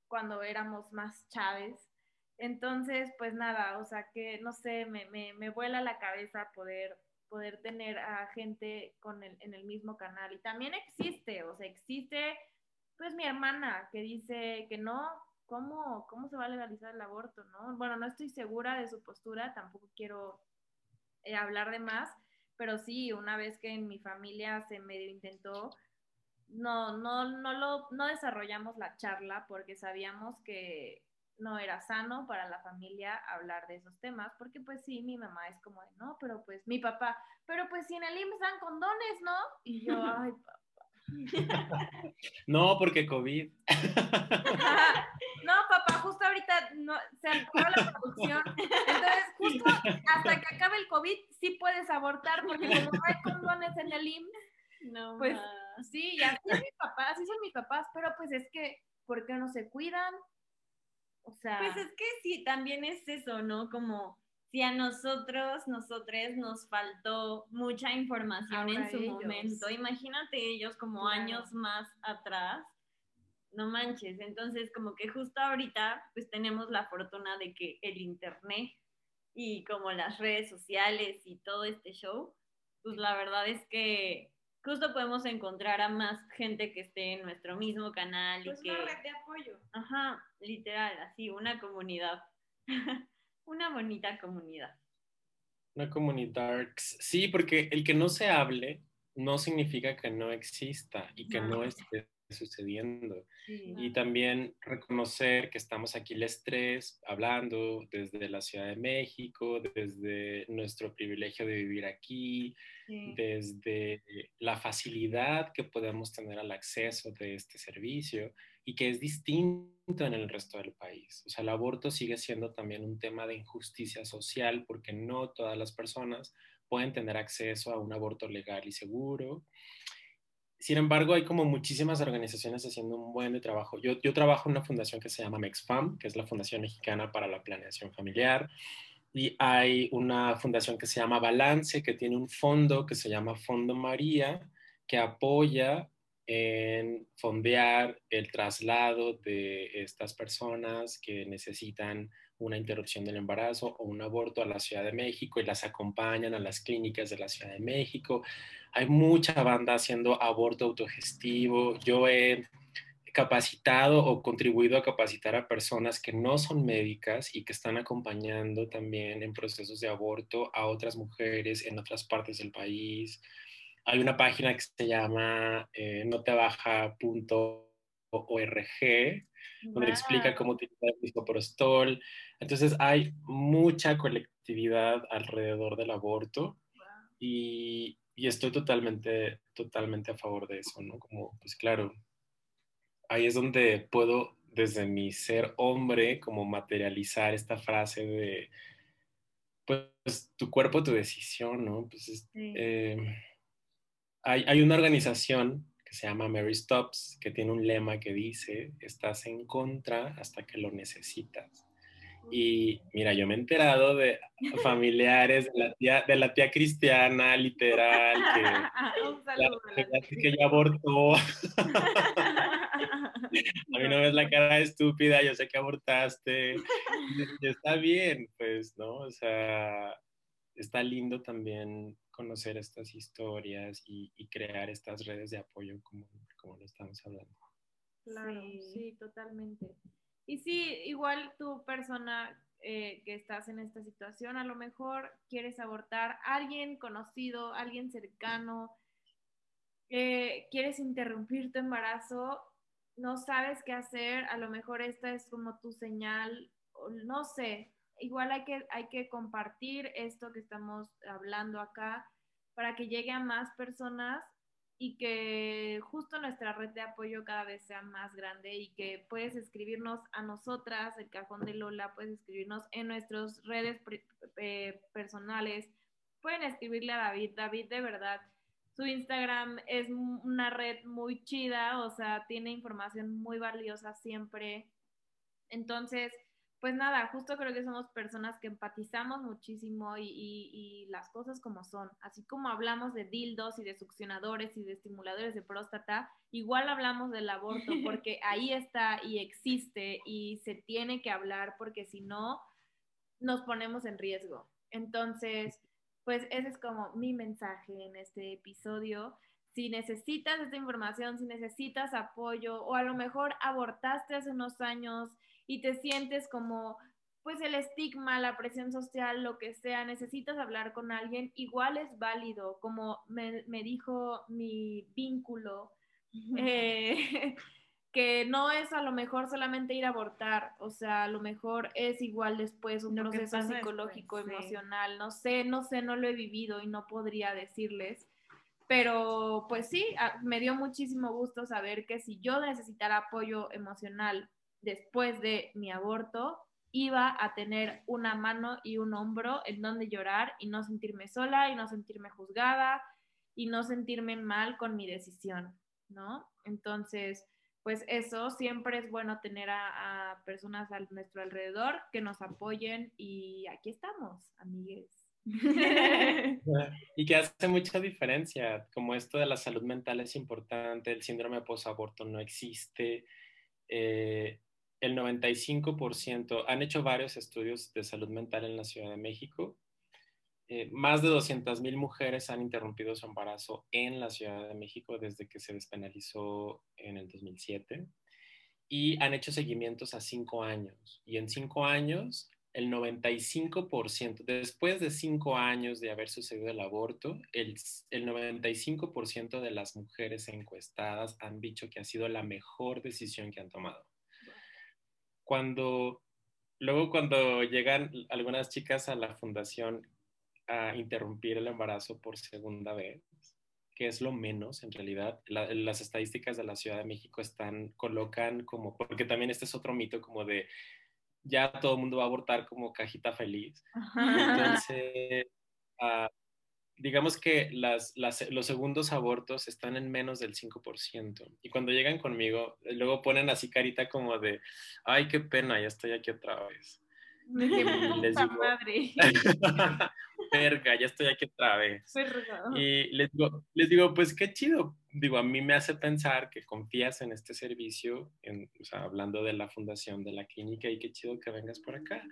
cuando éramos más chaves Entonces, pues nada, o sea que, no sé, me, me, me vuela la cabeza poder poder tener a gente con el, en el mismo canal. Y también existe, o sea, existe, pues mi hermana que dice que no, ¿cómo, cómo se va a legalizar el aborto? ¿no? Bueno, no estoy segura de su postura, tampoco quiero eh, hablar de más, pero sí, una vez que en mi familia se medio intentó, no, no, no, lo, no desarrollamos la charla porque sabíamos que no era sano para la familia hablar de esos temas, porque pues sí, mi mamá es como de, no, pero pues mi papá, pero pues si en el IMSS dan condones, ¿no? Y yo, ay, papá. No, porque COVID. no, papá, justo ahorita no, se acabó la producción. Entonces, justo hasta que acabe el COVID, sí puedes abortar, porque como no hay condones en el IMSS, no, pues sí, y así es mi papá, así son mis papás, pero pues es que, ¿por qué no se cuidan? O sea. Pues es que sí, también es eso, ¿no? Como si a nosotros, nosotros nos faltó mucha información en su momento, imagínate ellos como años más atrás, no manches, entonces como que justo ahorita pues tenemos la fortuna de que el internet y como las redes sociales y todo este show, pues la verdad es que justo podemos encontrar a más gente que esté en nuestro mismo canal. Pues y que... una red de apoyo. Ajá, literal, así, una comunidad. una bonita comunidad. Una comunidad, sí, porque el que no se hable no significa que no exista y que no esté sucediendo. Y también reconocer que estamos aquí les tres hablando desde la Ciudad de México, desde nuestro privilegio de vivir aquí, desde la facilidad que podemos tener al acceso de este servicio y que es distinto en el resto del país. O sea, el aborto sigue siendo también un tema de injusticia social porque no todas las personas pueden tener acceso a un aborto legal y seguro. Sin embargo, hay como muchísimas organizaciones haciendo un buen trabajo. Yo, yo trabajo en una fundación que se llama MEXFAM, que es la Fundación Mexicana para la Planeación Familiar. Y hay una fundación que se llama Balance, que tiene un fondo que se llama Fondo María, que apoya en fondear el traslado de estas personas que necesitan una interrupción del embarazo o un aborto a la Ciudad de México y las acompañan a las clínicas de la Ciudad de México. Hay mucha banda haciendo aborto autogestivo. Yo he capacitado o contribuido a capacitar a personas que no son médicas y que están acompañando también en procesos de aborto a otras mujeres en otras partes del país. Hay una página que se llama eh, notebaja.org donde explica cómo utilizar el misoprostol. Entonces hay mucha colectividad alrededor del aborto y, y, estoy totalmente, totalmente a favor de eso, ¿no? Como, pues claro, ahí es donde puedo desde mi ser hombre como materializar esta frase de, pues, tu cuerpo, tu decisión, ¿no? Pues, eh, hay, hay una organización que se llama Mary Stops, que tiene un lema que dice, estás en contra hasta que lo necesitas. Y mira, yo me he enterado de familiares de la tía, de la tía cristiana, literal, que, que ya abortó. A mí no ves la cara estúpida, yo sé que abortaste. Y está bien, pues, ¿no? O sea, está lindo también conocer estas historias y, crear estas redes de apoyo como, como lo estamos hablando. Claro, sí. totalmente. Y sí, igual tu persona eh, que estás en esta situación, a lo mejor quieres abortar a alguien conocido, alguien cercano, eh, quieres interrumpir tu embarazo, no sabes qué hacer, a lo mejor esta es como tu señal, no sé, igual hay que, hay que compartir esto que estamos hablando acá para que llegue a más personas y que justo nuestra red de apoyo cada vez sea más grande y que puedes escribirnos a nosotras, el cajón de Lola, puedes escribirnos en nuestras redes eh, personales, pueden escribirle a David, David de verdad, su Instagram es una red muy chida, o sea, tiene información muy valiosa siempre. Entonces, pues nada, justo creo que somos personas que empatizamos muchísimo y, y, las cosas como son. Así como hablamos de dildos y de succionadores y de estimuladores de próstata, igual hablamos del aborto porque ahí está y existe y se tiene que hablar porque si no, nos ponemos en riesgo. Entonces, pues ese es como mi mensaje en este episodio. Si necesitas esta información, si necesitas apoyo o a lo mejor abortaste hace unos años y te sientes como pues el estigma, la presión social, lo que sea, necesitas hablar con alguien, igual es válido, como me, dijo mi vínculo, eh, que no es a lo mejor solamente ir a abortar, o sea, a lo mejor es igual después un proceso psicológico, emocional, no sé, no sé, no lo he vivido y no podría decirles, pero pues sí, me dio muchísimo gusto saber que si yo necesitara apoyo emocional después de mi aborto, iba a tener una mano y un hombro en donde llorar y no sentirme sola y no sentirme juzgada y no sentirme mal con mi decisión, ¿no? Entonces, pues eso, siempre es bueno tener a, personas a nuestro alrededor que nos apoyen y aquí estamos, amigues. y que hace mucha diferencia, como esto de la salud mental es importante, el síndrome post-aborto no existe, eh, el 95%, han hecho varios estudios de salud mental en la Ciudad de México. Eh, más de 200.000 mujeres han interrumpido su embarazo en la Ciudad de México desde que se despenalizó en el 2007. Y han hecho seguimientos a cinco años. Y en cinco años, el 95%, después de cinco años de haber sucedido el aborto, el, el 95% de las mujeres encuestadas han dicho que ha sido la mejor decisión que han tomado cuando, luego cuando llegan algunas chicas a la fundación a interrumpir el embarazo por segunda vez, que es lo menos en realidad, las estadísticas de la Ciudad de México están, colocan como, porque también este es otro mito como de ya todo el mundo va a abortar como cajita feliz. Entonces, uh, digamos que las, los segundos abortos están en menos del 5%. Y cuando llegan conmigo, eh, luego ponen así carita como de, ay, qué pena, ya estoy aquí otra vez. les digo, madre. Verga, ya estoy aquí otra vez. Y les digo, les digo, pues qué chido. Digo, a mí me hace pensar que confías en este servicio, en, o sea, hablando de la fundación de la clínica, y qué chido que vengas por acá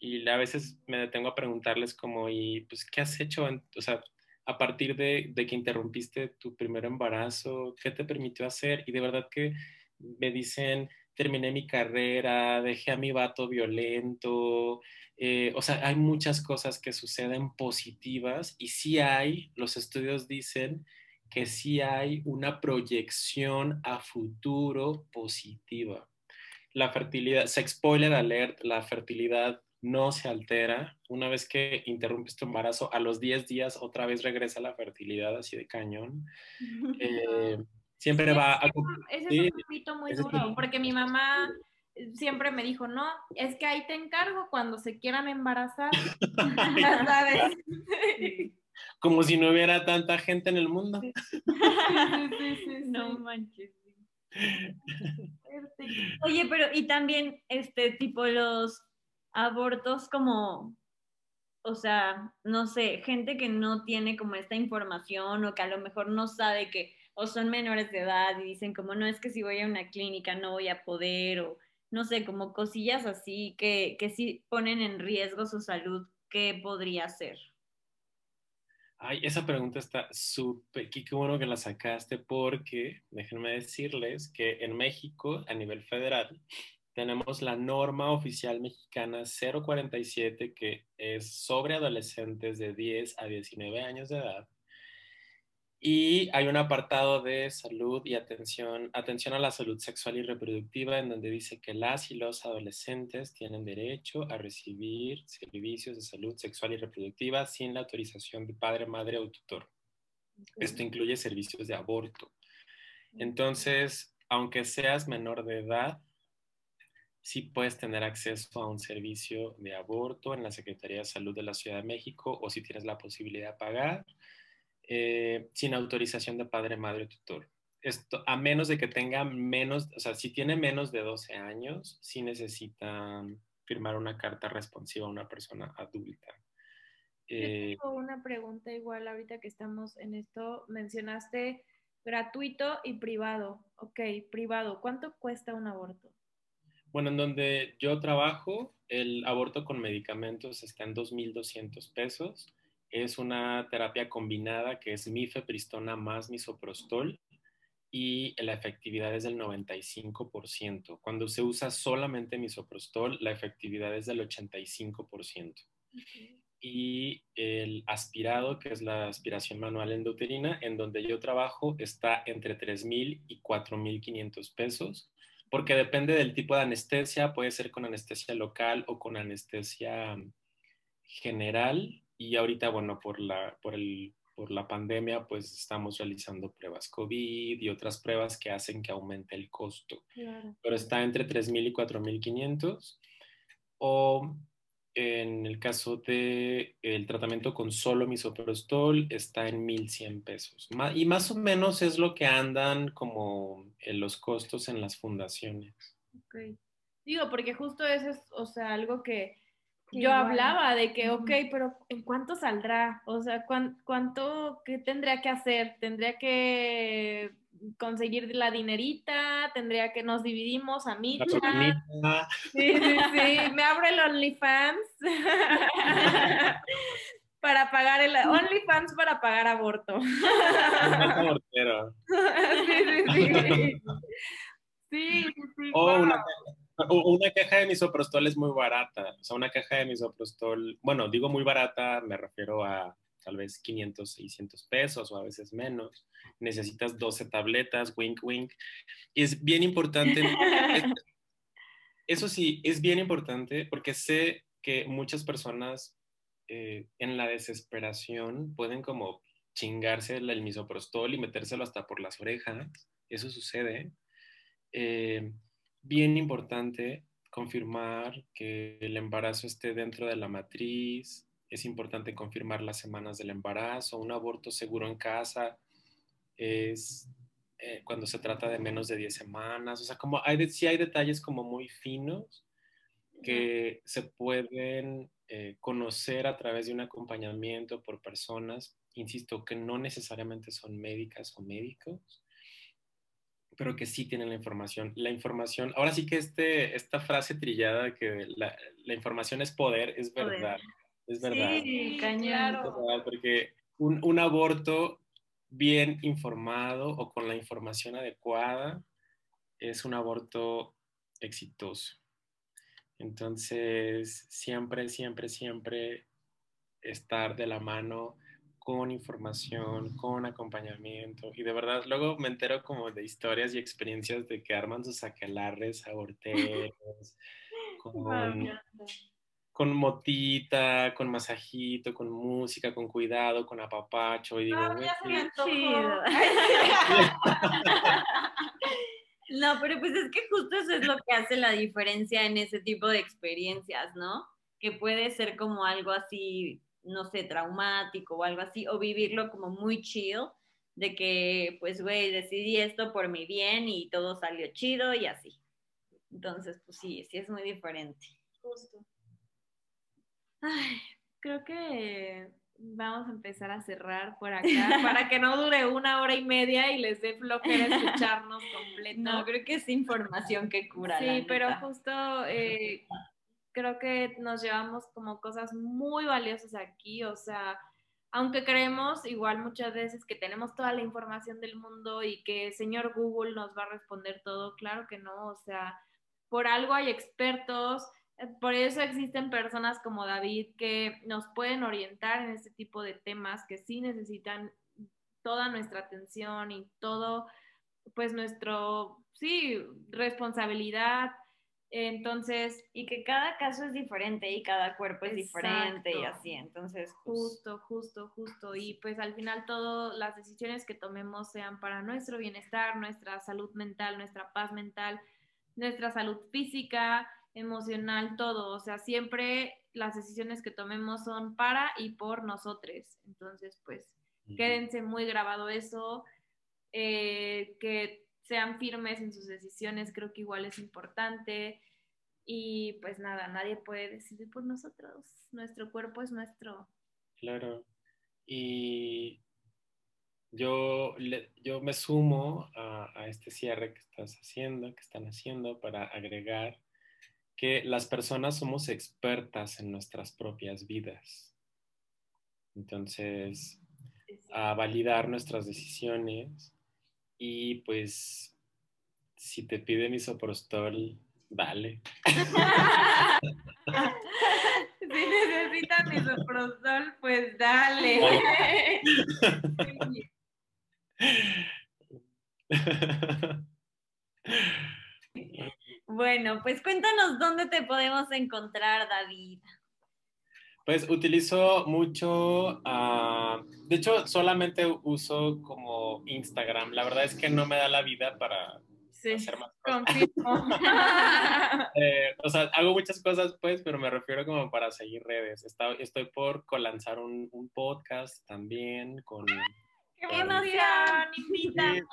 y a veces me detengo a preguntarles como, ¿y pues qué has hecho? o sea, a partir de, de, que interrumpiste tu primer embarazo, ¿qué te permitió hacer? Y de verdad que me dicen, terminé mi carrera, dejé a mi vato violento, eh, o sea, hay muchas cosas que suceden positivas y sí hay, los estudios dicen que sí hay una proyección a futuro positiva. La fertilidad, se spoiler alert, la fertilidad no se altera. Una vez que interrumpes tu embarazo, a los 10 días otra vez regresa la fertilidad así de cañón. Eh, siempre va a... Ese es un mito muy duro, porque mi mamá siempre me dijo, no, es que ahí te encargo cuando se quieran embarazar, ¿sabes? Como si no hubiera tanta gente en el mundo. no manches. Oye, pero y también este tipo los abortos como, o sea, no sé, gente que no tiene como esta información o que a lo mejor no sabe que o son menores de edad y dicen como no es que si voy a una clínica no voy a poder o no sé, como cosillas así que, que sí ponen en riesgo su salud, ¿qué podría ser? Ay, esa pregunta está súper, qué bueno que la sacaste porque déjenme decirles que en México, a nivel federal, tenemos la norma oficial mexicana 047 que es sobre adolescentes de 10 a 19 años de edad. Y hay un apartado de salud y atención, atención a la salud sexual y reproductiva en donde dice que las y los adolescentes tienen derecho a recibir servicios de salud sexual y reproductiva sin la autorización de padre, madre o tutor. Esto incluye servicios de aborto. Entonces, aunque seas menor de edad, sí puedes tener acceso a un servicio de aborto en la Secretaría de Salud de la Ciudad de México o si tienes la posibilidad de pagar eh, sin autorización de padre, madre o tutor. Esto, a menos de que tenga menos, o sea, si tiene menos de 12 años, sí necesitan firmar una carta responsiva a una persona adulta. Eh, tengo una pregunta igual ahorita que estamos en esto. Mencionaste gratuito y privado. Ok, privado. ¿Cuánto cuesta un aborto? Bueno, en donde yo trabajo, el aborto con medicamentos está en 2.200 pesos. Es una terapia combinada que es mifepristona más misoprostol y la efectividad es del 95%. Cuando se usa solamente misoprostol, la efectividad es del 85%. Y el aspirado, que es la aspiración manual endouterina, en donde yo trabajo, está entre 3.000 y 4.500 pesos porque depende del tipo de anestesia, puede ser con anestesia local o con anestesia general. Y ahorita, bueno, por la, por el, por la pandemia, pues estamos realizando pruebas COVID y otras pruebas que hacen que aumente el costo. Pero está entre 3.000 y 4.500. O en el caso del el tratamiento con solo misoprostol está en 1.100 pesos. Y más o menos es lo que andan como en los costos en las fundaciones. Ok. Digo, porque justo eso es, o sea, algo que yo hablaba de que, ok, pero ¿en cuánto saldrá? O sea, ¿cuánto, qué tendría que hacer? ¿Tendría que conseguir la dinerita, tendría que nos dividimos a mí. Sí, sí, sí, me abro el OnlyFans para pagar el OnlyFans para pagar aborto. sí, sí, sí. Sí, sí, o una, una, caja de misoprostol es muy barata. O sea, una caja de misoprostol, bueno, digo muy barata, me refiero a tal vez 500, 600 pesos o a veces menos. Necesitas 12 tabletas, wink, wink. Y es bien importante. eso sí, es bien importante porque sé que muchas personas eh, en la desesperación pueden como chingarse el misoprostol y metérselo hasta por las orejas. Eso sucede. Eh, bien importante confirmar que el embarazo esté dentro de la matriz, es importante confirmar las semanas del embarazo, un aborto seguro en casa es eh, cuando se trata de menos de 10 semanas, o sea, como hay, sí hay detalles como muy finos que se pueden eh, conocer a través de un acompañamiento por personas, insisto, que no necesariamente son médicas o médicos, pero que sí tienen la información. La información, ahora sí que este, esta frase trillada que la, la información es poder, es verdad. Es verdad. Sí, cañón. porque un, un, aborto bien informado o con la información adecuada es un aborto exitoso. Entonces, siempre, siempre, siempre estar de la mano con información, con acompañamiento. Y de verdad, luego me entero como de historias y experiencias de que arman sus aquelarres aborteros, con, con motita, con masajito, con música, con cuidado, con apapacho. Y digo, no, no, pero pues es que justo eso es lo que hace la diferencia en ese tipo de experiencias, ¿no? Que puede ser como algo así, no sé, traumático o algo así, o vivirlo como muy chill, de que, pues, güey, decidí esto por mi bien y todo salió chido y así. Entonces, pues sí, sí es muy diferente. Justo. Ay, creo que vamos a empezar a cerrar por acá para que no dure una hora y media y les dé flojera escucharnos completo. No, creo que es información que cura. Sí, pero justo eh, creo que nos llevamos como cosas muy valiosas aquí, o sea, aunque creemos igual muchas veces que tenemos toda la información del mundo y que señor Google nos va a responder todo, claro que no, o sea, por algo hay expertos por eso existen personas como David que nos pueden orientar en este tipo de temas que sí necesitan toda nuestra atención y todo, pues nuestro, sí, responsabilidad. Entonces. Y que cada caso es diferente y cada cuerpo es diferente y así. Entonces. Pues justo, justo, justo. Y pues al final todas las decisiones que tomemos sean para nuestro bienestar, nuestra salud mental, nuestra paz mental, nuestra salud física, emocional, todo. O sea, siempre las decisiones que tomemos son para y por nosotros. Entonces, pues, quédense muy grabado eso, eh, que sean firmes en sus decisiones, creo que igual es importante. Y pues nada, nadie puede decidir por nosotros. Nuestro cuerpo es nuestro. Claro. Y yo, yo me sumo a, a, este cierre que estás haciendo, que están haciendo, para agregar que las personas somos expertas en nuestras propias vidas. Entonces, a validar nuestras decisiones y pues si te piden isoprostol, dale. si necesitan isoprostol, pues dale. Bueno, pues cuéntanos dónde te podemos encontrar, David. Pues utilizo mucho, uh, de hecho solamente uso como Instagram. La verdad es que no me da la vida para hacer más cosas. eh, o sea, hago muchas cosas pues, pero me refiero como para seguir redes. Está, estoy por lanzar un, un, podcast también con... ¡Qué emoción! Invítame.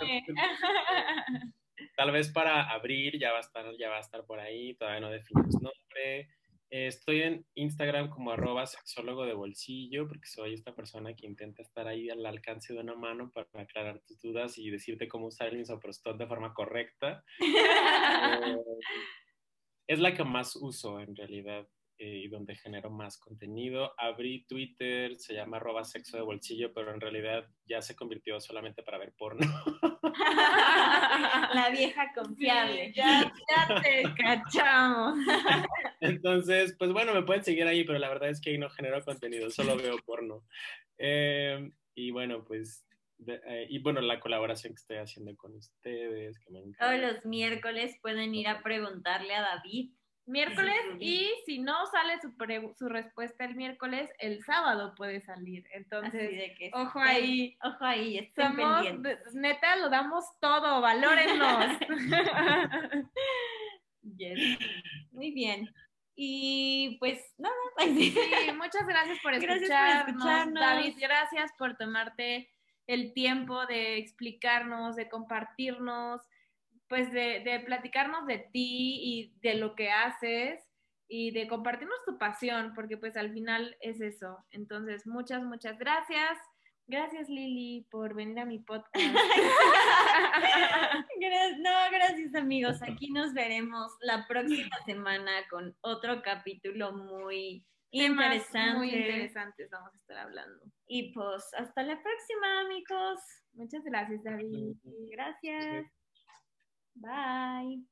Tal vez para abril ya va a estar, ya va a estar por ahí, todavía no definimos nombre. Eh, estoy en Instagram como arroba sexólogo de bolsillo, porque soy esta persona que intenta estar ahí al alcance de una mano para aclarar tus dudas y decirte cómo usar el misoprostol de forma correcta. Eh, es la que más uso en realidad. Eh, y donde genero más contenido. Abrí Twitter, se llama arroba sexo de bolsillo, pero en realidad ya se convirtió solamente para ver porno. La vieja confiable. ya, ya te cachamos. Entonces, pues bueno, me pueden seguir ahí, pero la verdad es que ahí no genero contenido, solo veo porno. Eh, y bueno, pues eh, y bueno, la colaboración que estoy haciendo con ustedes, que me Todos los miércoles pueden ir a preguntarle a David Miércoles y si no sale su, su respuesta el miércoles, el sábado puede salir. Entonces, ojo ahí. Ojo ahí, estamos, neta, lo damos todo, valórennos. Muy bien. Y pues nada. Sí, muchas gracias por escucharnos. Gracias por escucharnos. David, gracias por tomarte el tiempo de explicarnos, de compartirnos pues de, de, platicarnos de ti y de lo que haces y de compartirnos tu pasión, porque pues al final es eso. Entonces, muchas, muchas gracias. Gracias Lili por venir a mi podcast. no, gracias amigos. Aquí nos veremos la próxima semana con otro capítulo muy interesante. Muy interesantes vamos a estar hablando. Y pues hasta la próxima amigos. Muchas gracias David. Gracias. Bye.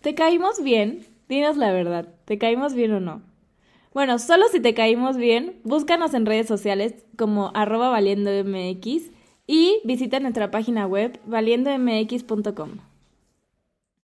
¿Te caímos bien? Dinos la verdad, ¿te caímos bien o no? Bueno, solo si te caímos bien, búscanos en redes sociales como arroba valiendomx y visita nuestra página web valiendomx.com.